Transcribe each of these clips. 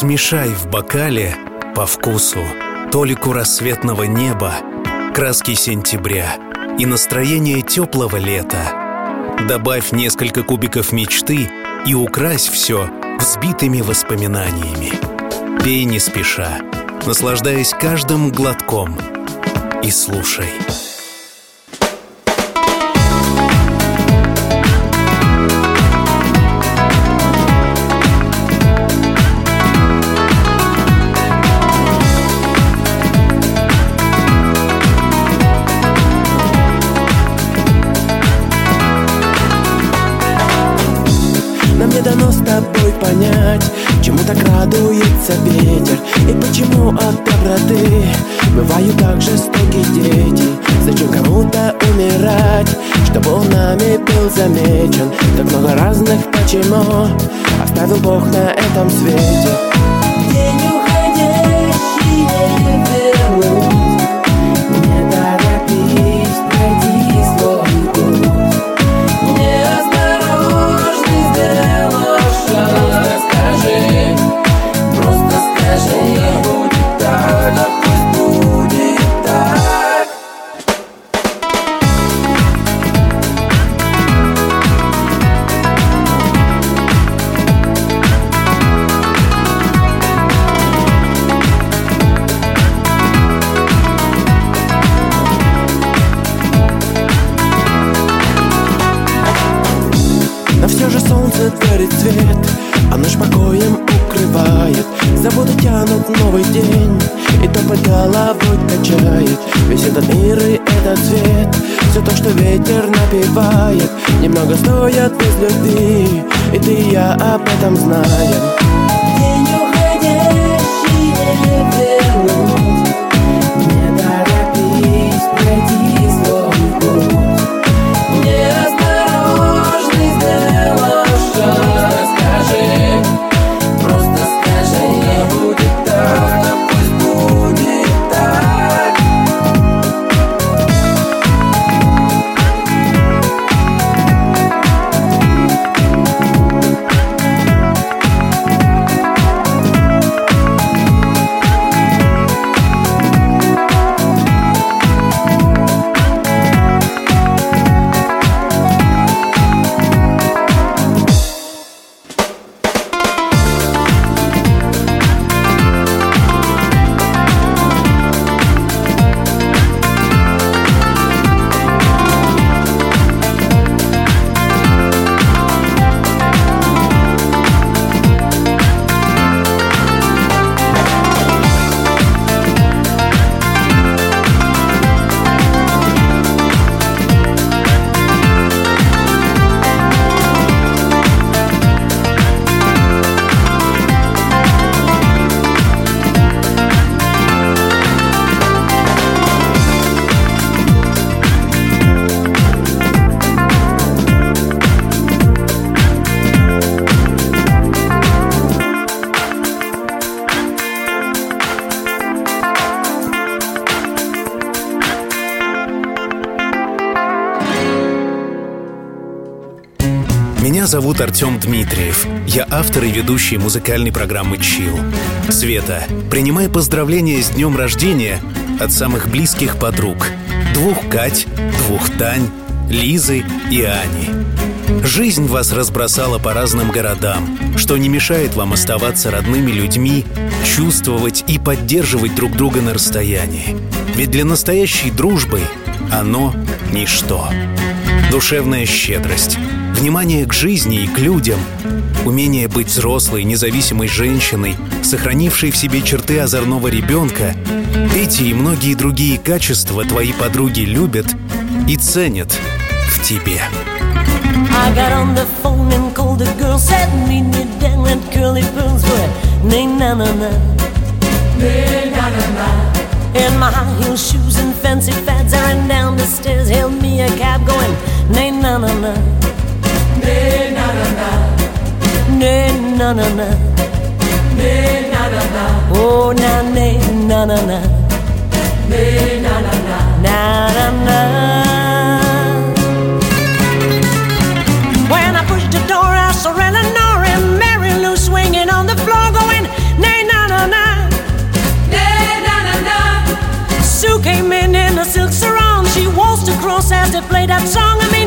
Смешай в бокале по вкусу толику рассветного неба, краски сентября и настроение теплого лета. Добавь несколько кубиков мечты и укрась все взбитыми воспоминаниями. Пей не спеша, наслаждаясь каждым глотком и слушай. Радуется ветер. И почему от доброты Бывают так жестокие дети. Зачем кому-то умирать? Чтобы он нами был замечен. Так много разных почему? Оставил Бог на этом свете под головой качает Весь этот мир и этот свет Все то, что ветер напевает Немного стоят без любви И ты и я об этом знаем. Зовут Артем Дмитриев. Я автор и ведущий музыкальной программы «Чил». Света, принимай поздравления с днем рождения от самых близких подруг. Двух Кать, двух Тань, Лизы и Ани. Жизнь вас разбросала по разным городам, что не мешает вам оставаться родными людьми, чувствовать и поддерживать друг друга на расстоянии. Ведь для настоящей дружбы оно — ничто. Душевная щедрость — Внимание к жизни и к людям, умение быть взрослой, независимой женщиной, сохранившей в себе черты озорного ребенка, эти и многие другие качества твои подруги любят и ценят в тебе. In my high heel shoes and fancy fads, I ran down the stairs, hailed me a cab going nay na na na. Ne na na na. Ne na na na. Ne na na na. Oh na ne na na na. Ne na na na. Na na na. When I pushed the door, I saw Eleanor and Mary Lou swinging on the floor, going na na na na. Ne na na na. Sue came in in a silk sarong. She waltzed across as they played that song. I mean,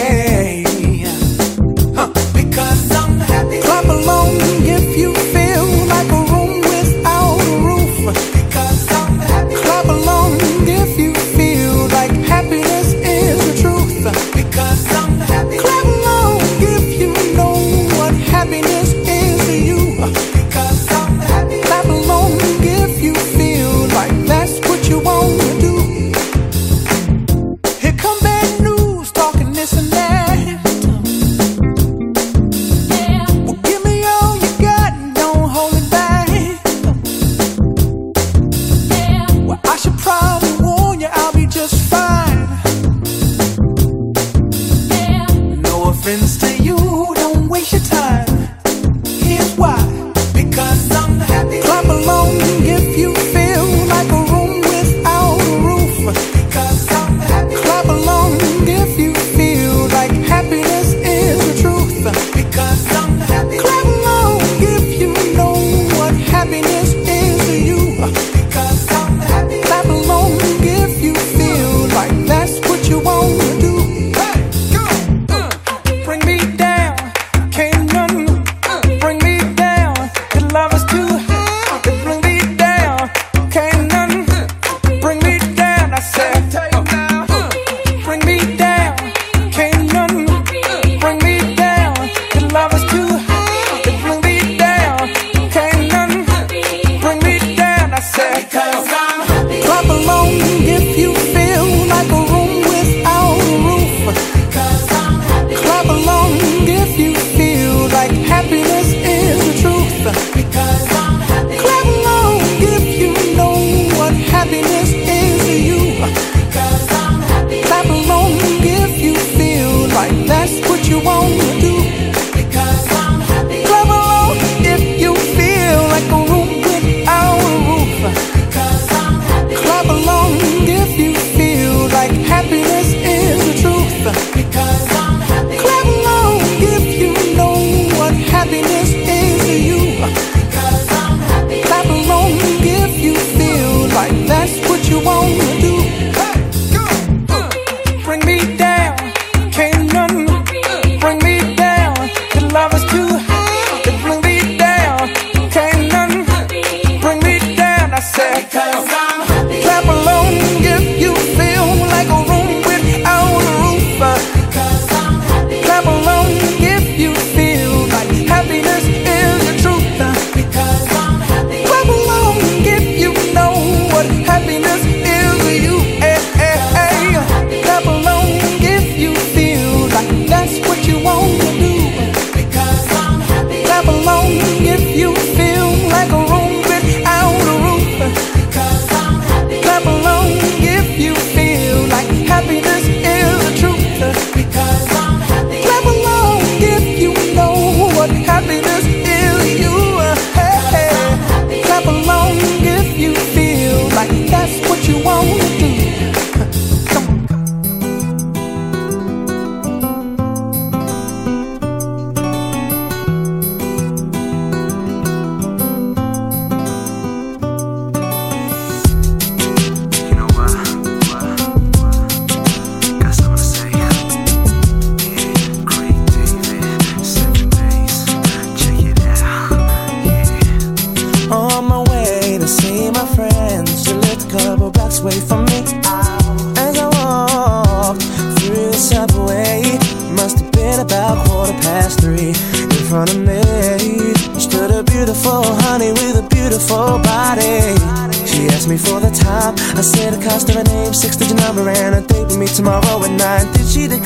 hey.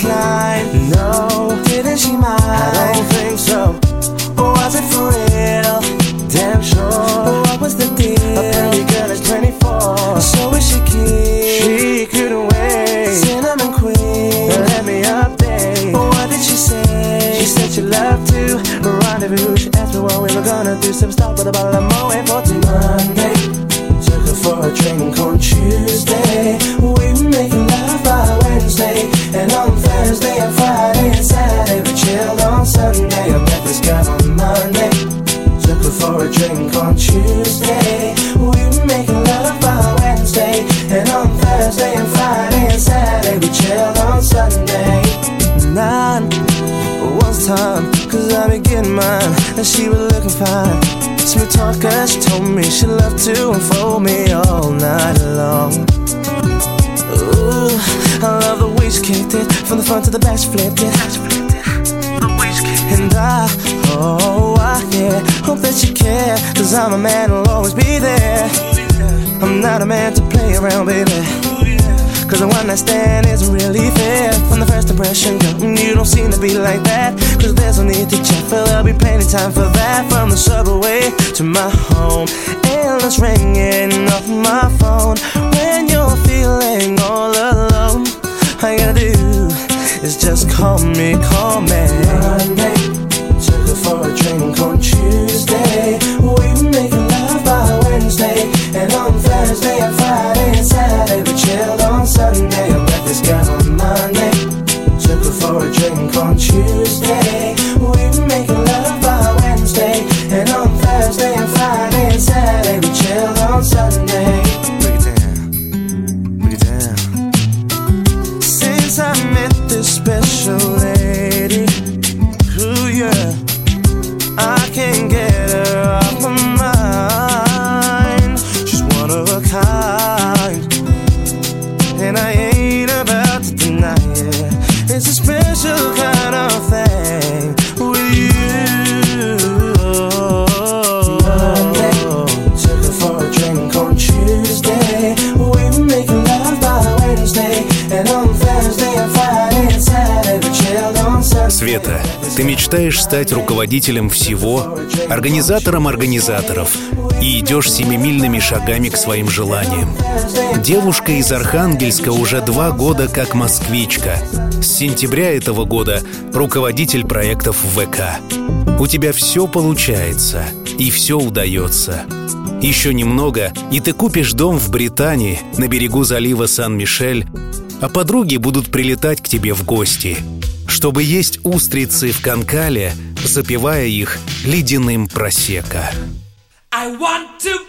cloud. front to the best flipped it. And I, oh, I yeah, hope that you care. Cause I'm a man who'll always be there. I'm not a man to play around, baby. Cause the one I stand isn't really fair. From the first impression, girl, you don't seem to be like that. Cause there's no need to check, but there'll be plenty time for that. From the subway to my home, endless ringing off my phone. man. Мечтаешь стать руководителем всего, организатором организаторов и идешь семимильными шагами к своим желаниям. Девушка из Архангельска уже два года как москвичка. С сентября этого года руководитель проектов ВК. У тебя все получается и все удается. Еще немного, и ты купишь дом в Британии на берегу залива Сан-Мишель, а подруги будут прилетать к тебе в гости – чтобы есть устрицы в канкале, запивая их ледяным просека. I want to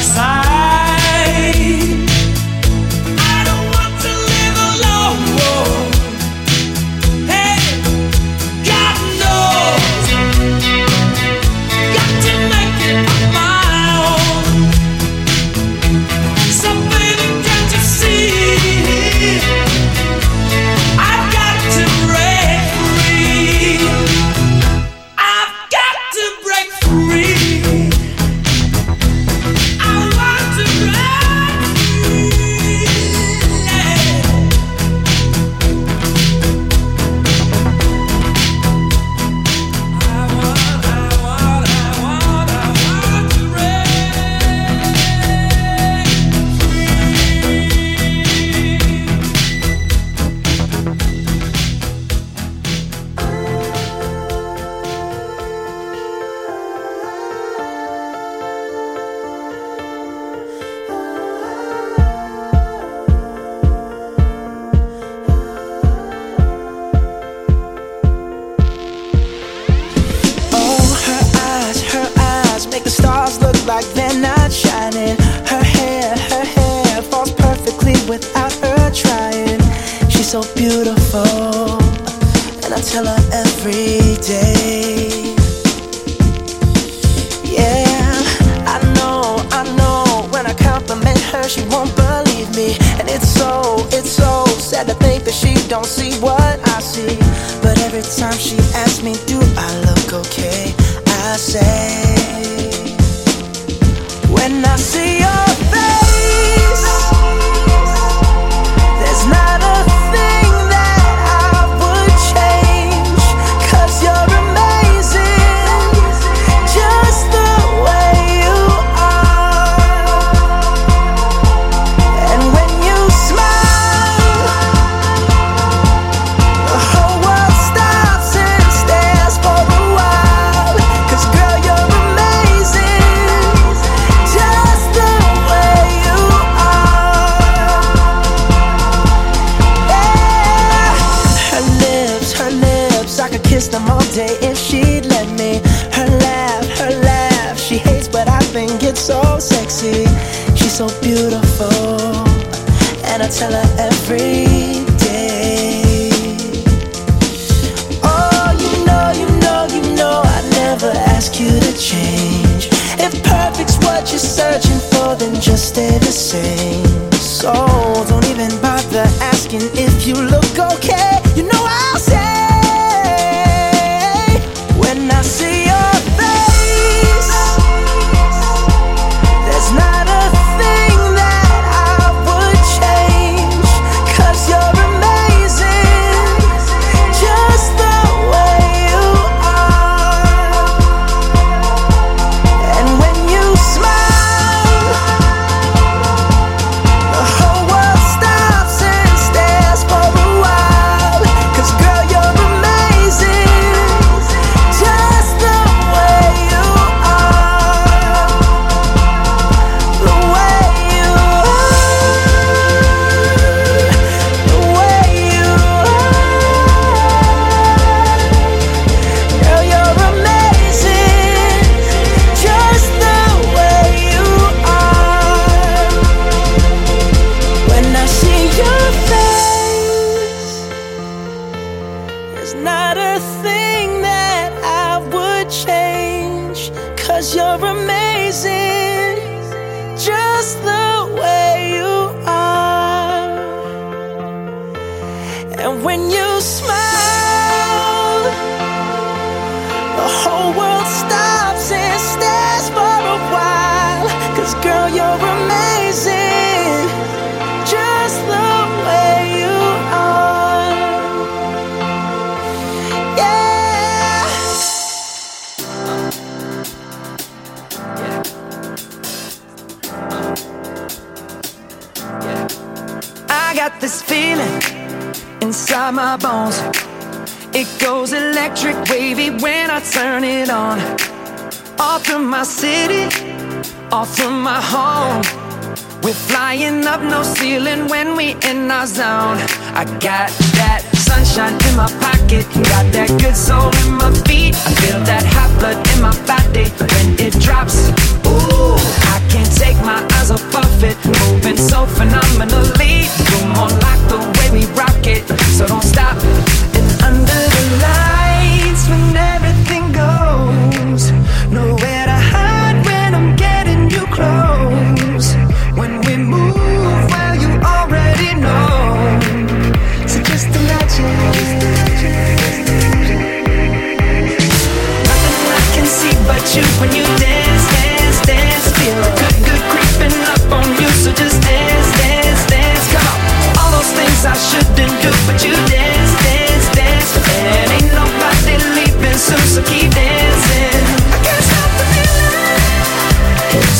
Side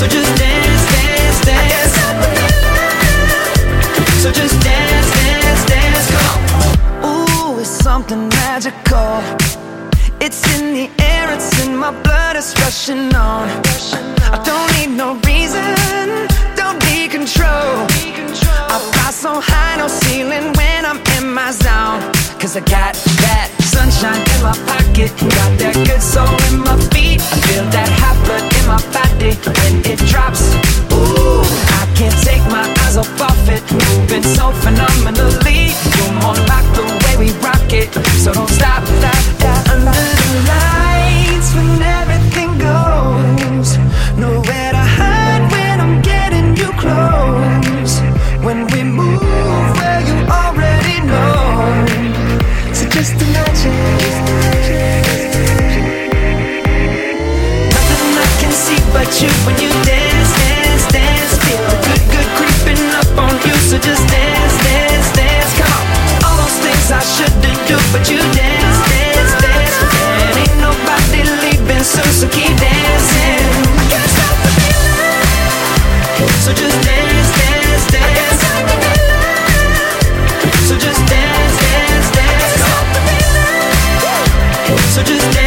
So just dance, dance, dance. So just dance, dance, dance. Come. Ooh, it's something magical. It's in the air, it's in my blood, it's rushing on. I don't need no reason, don't be control. I fly so high, no ceiling when I'm in my zone. I got that sunshine in my pocket, got that good soul in my when it drops. Ooh, I can't take my eyes off of it. Moving so phenomenally. You're more like the way we rock it. So don't stop that. when you dance, dance, dance. Feel the good, good creeping up on you, so just dance, dance, dance. Come all those things I shouldn't do, but you dance, dance, dance. And ain't nobody leaving so keep dancing. Can't stop the feeling, so just dance, dance, dance. Can't stop the feeling, so just dance, dance, dance. So just dance.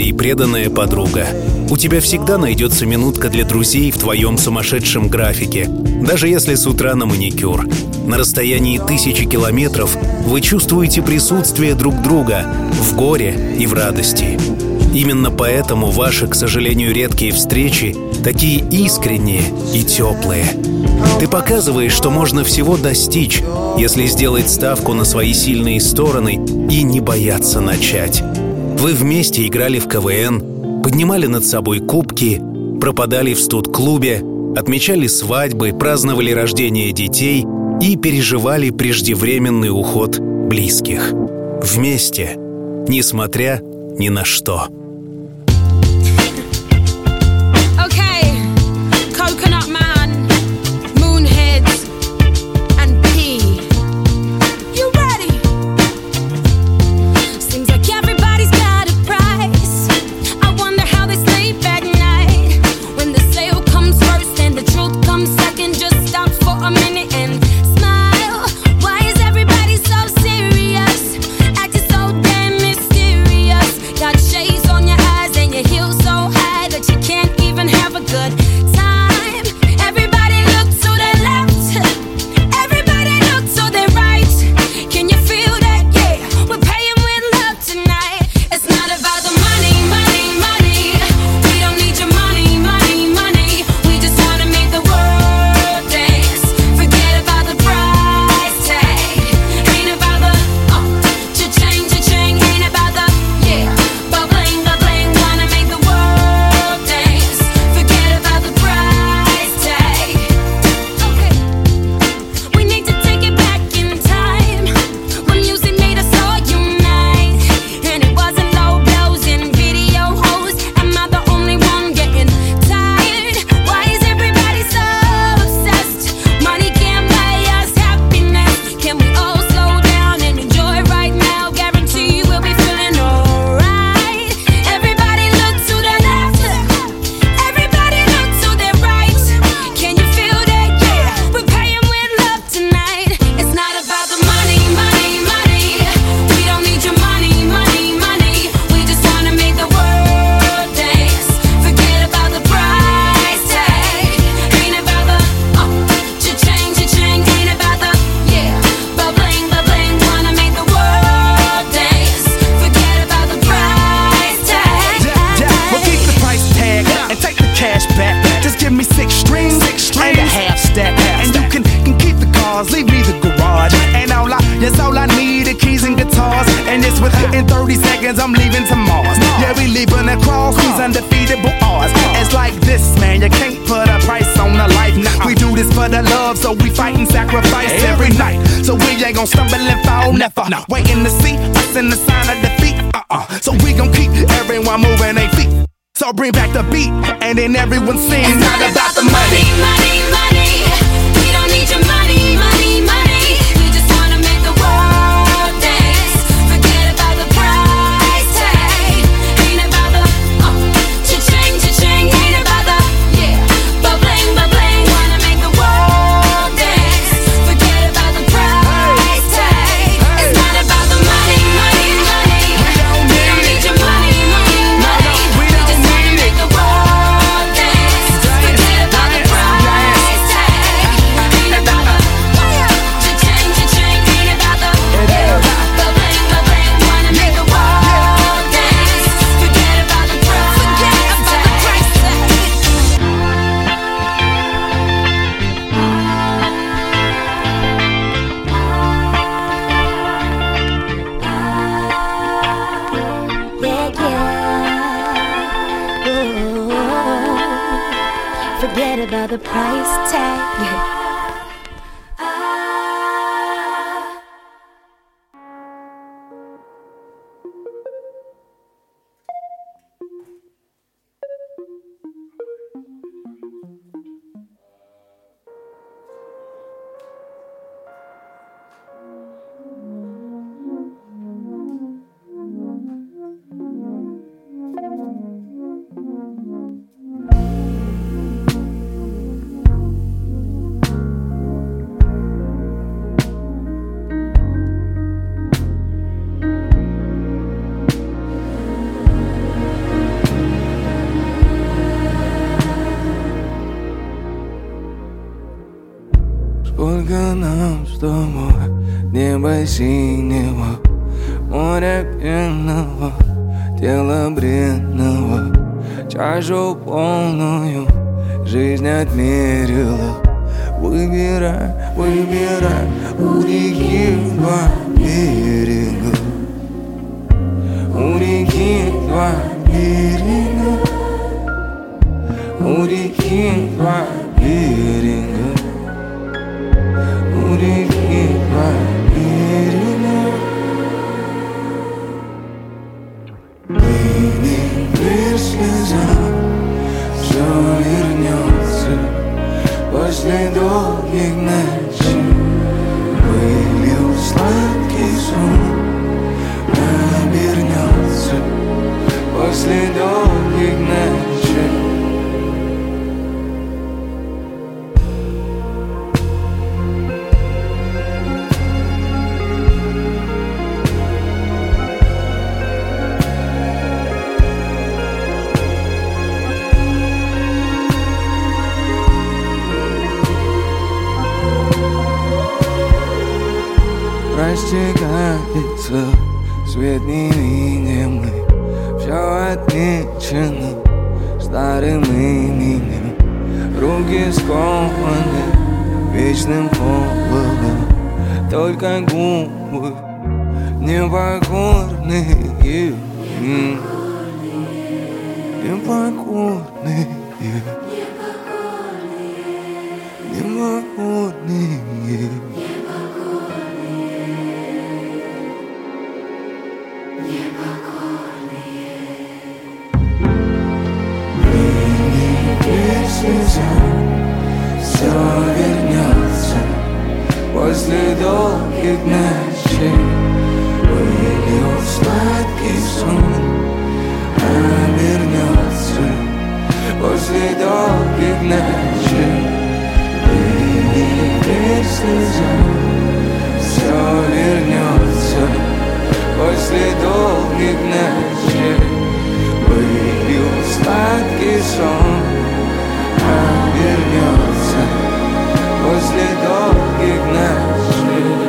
И преданная подруга. У тебя всегда найдется минутка для друзей в твоем сумасшедшем графике, даже если с утра на маникюр. На расстоянии тысячи километров вы чувствуете присутствие друг друга в горе и в радости. Именно поэтому ваши, к сожалению, редкие встречи такие искренние и теплые. Ты показываешь, что можно всего достичь, если сделать ставку на свои сильные стороны и не бояться начать. Вы вместе играли в КВН, поднимали над собой кубки, пропадали в студ-клубе, отмечали свадьбы, праздновали рождение детей и переживали преждевременный уход близких. Вместе, несмотря ни на что. you. It's not about the money. money, money. Небо синего Море пенного Тело бренного. Чашу полную Жизнь отмерила. Выбирай, выбирай У реки два берега. У реки два берега. У реки два берега После долгих ночей Вылил сладкий сон Обернется После долгих Растекается свет невидимый Все отмечено старым именем. Руки скованы вечным холодом Только губы Непокорные. Непокорные Все вернется После долгих ночей. Вылил сладкий сон Обернется После долгих ночей. Вылил слеза Все вернется После долгих ночей. Вылил сладкий сон вернется после долгих ночей.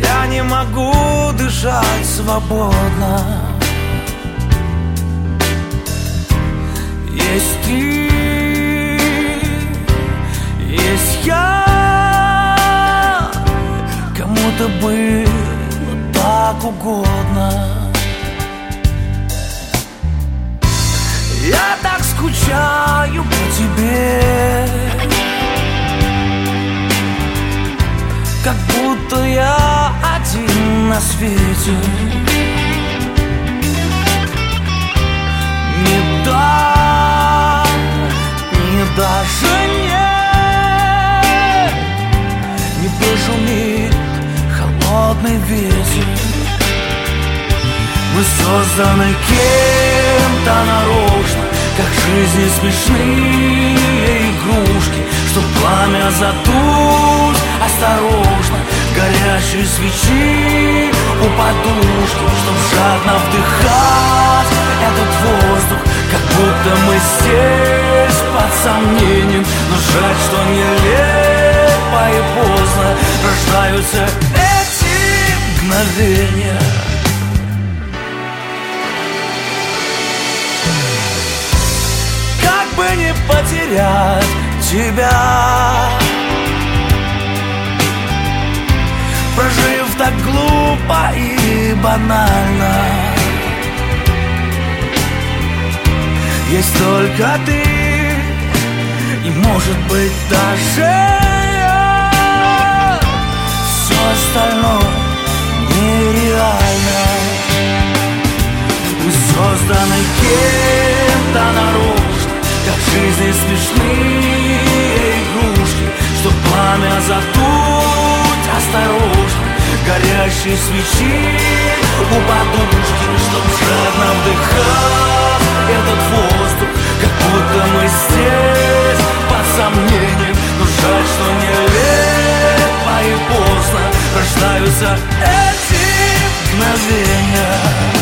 Я не могу дышать свободно. Есть ты, есть я. Кому-то было так угодно. Я так скучаю по тебе Как будто я один на свете. Не да, не даже нет. Не пошумит холодный ветер. Мы созданы кем-то нарочно Как жизни смешные игрушки что пламя затуть осторожно Горящие свечи у подушки Чтоб жадно вдыхать этот воздух. Как будто мы здесь под сомнением Но жаль, что нелепо и поздно Рождаются эти мгновения. Как бы не потерять тебя. Прожив так глупо и банально. Есть только ты И может быть даже я. Все остальное нереально. Мы созданы кем-то наружу Как жизни Что пламя задуть осторожно Горящие свечи. У подушки Чтоб жадно вдыхать этот воздух Как будто мы здесь. Под сомнением Но жаль, что нелепо и поздно Рождаются эти мгновения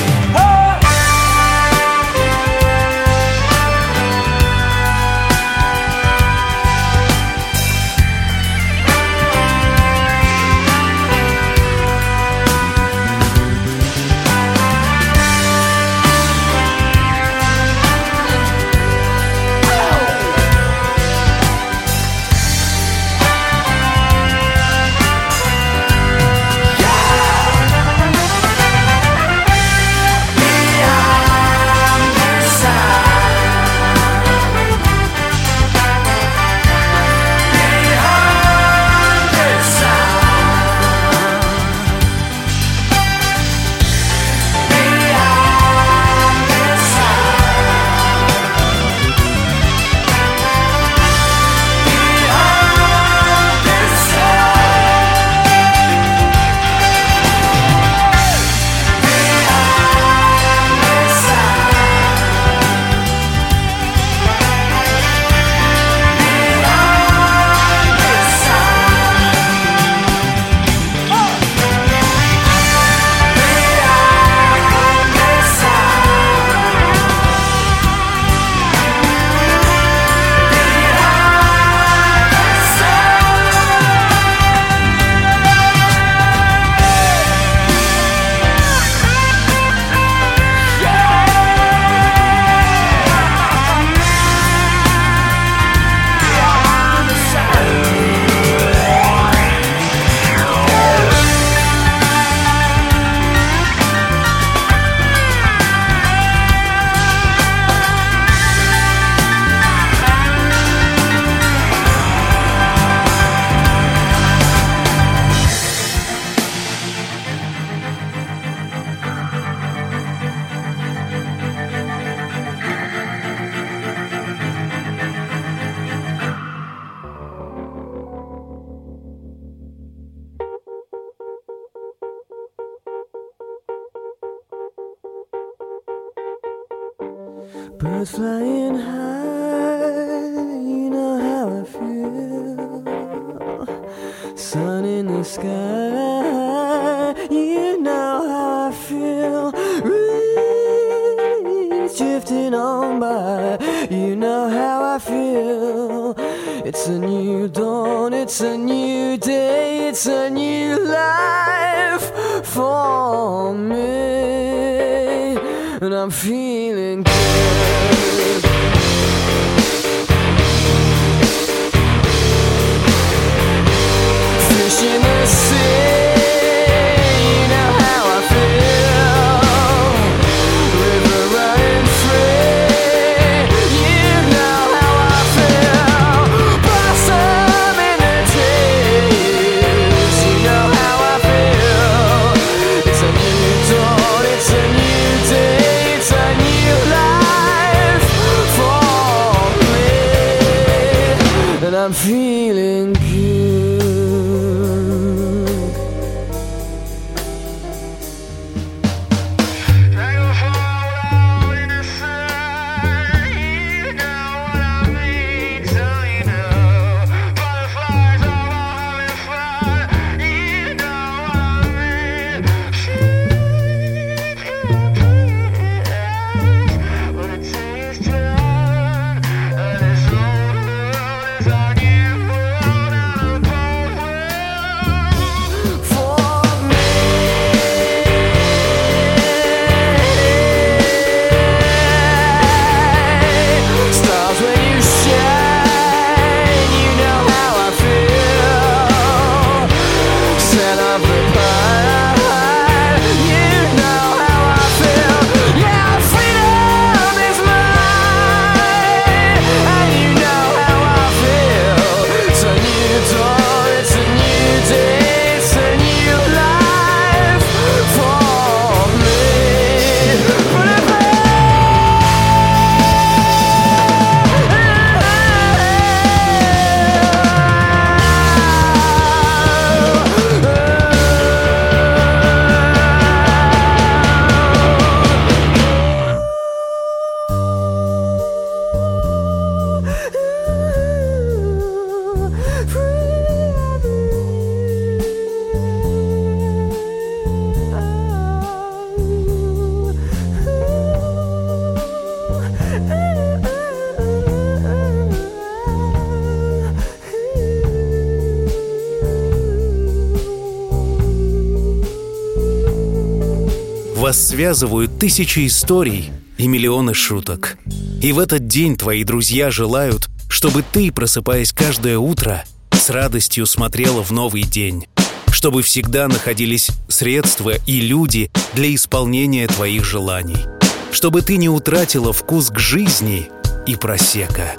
Вас связывают тысячи историй и миллионы шуток. И в этот день твои друзья желают, чтобы ты, просыпаясь каждое утро, с радостью смотрела в новый день. Чтобы всегда находились средства и люди для исполнения твоих желаний. Чтобы ты не утратила вкус к жизни и просека.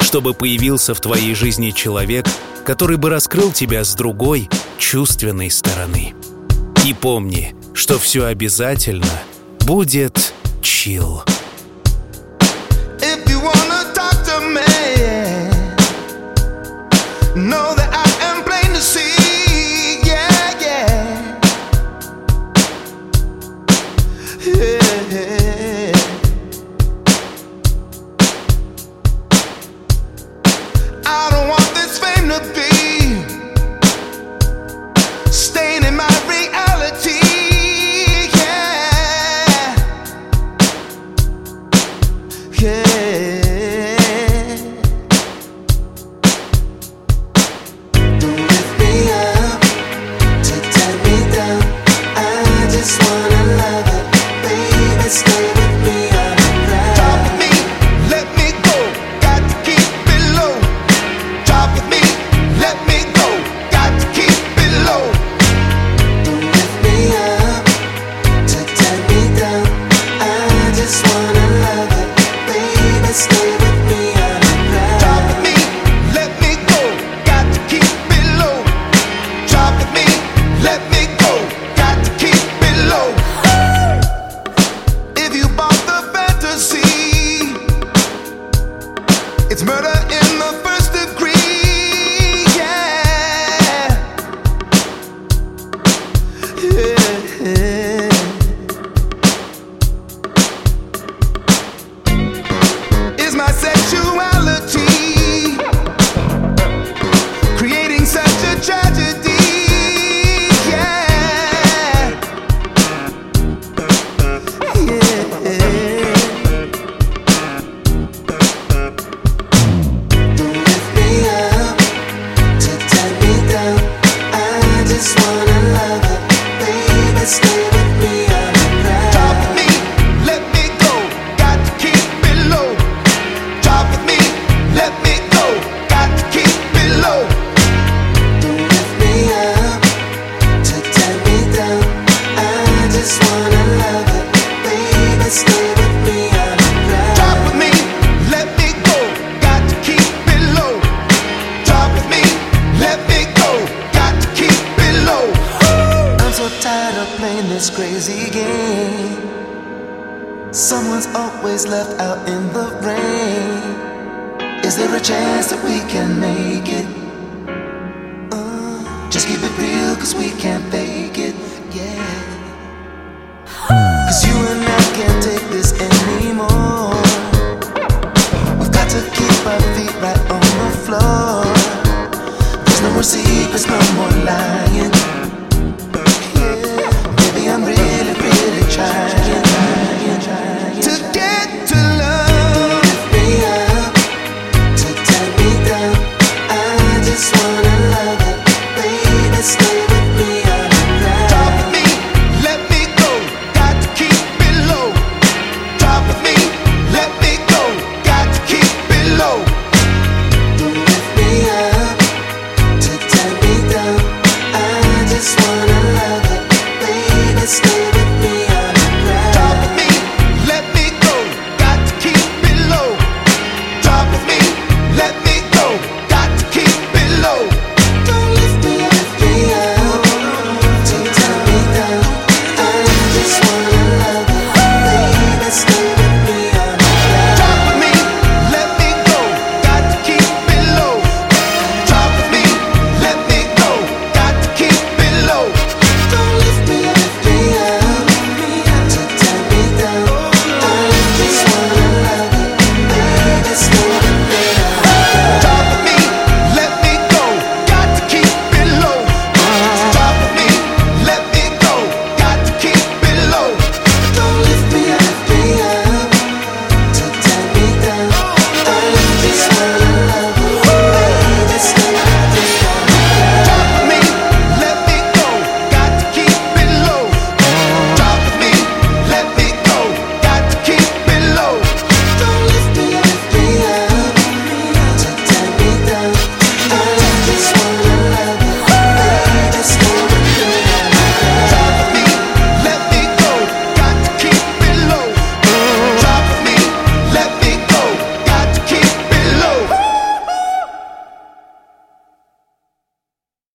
Чтобы появился в твоей жизни человек, который бы раскрыл тебя с другой, чувственной стороны. И помни — что все обязательно будет чил.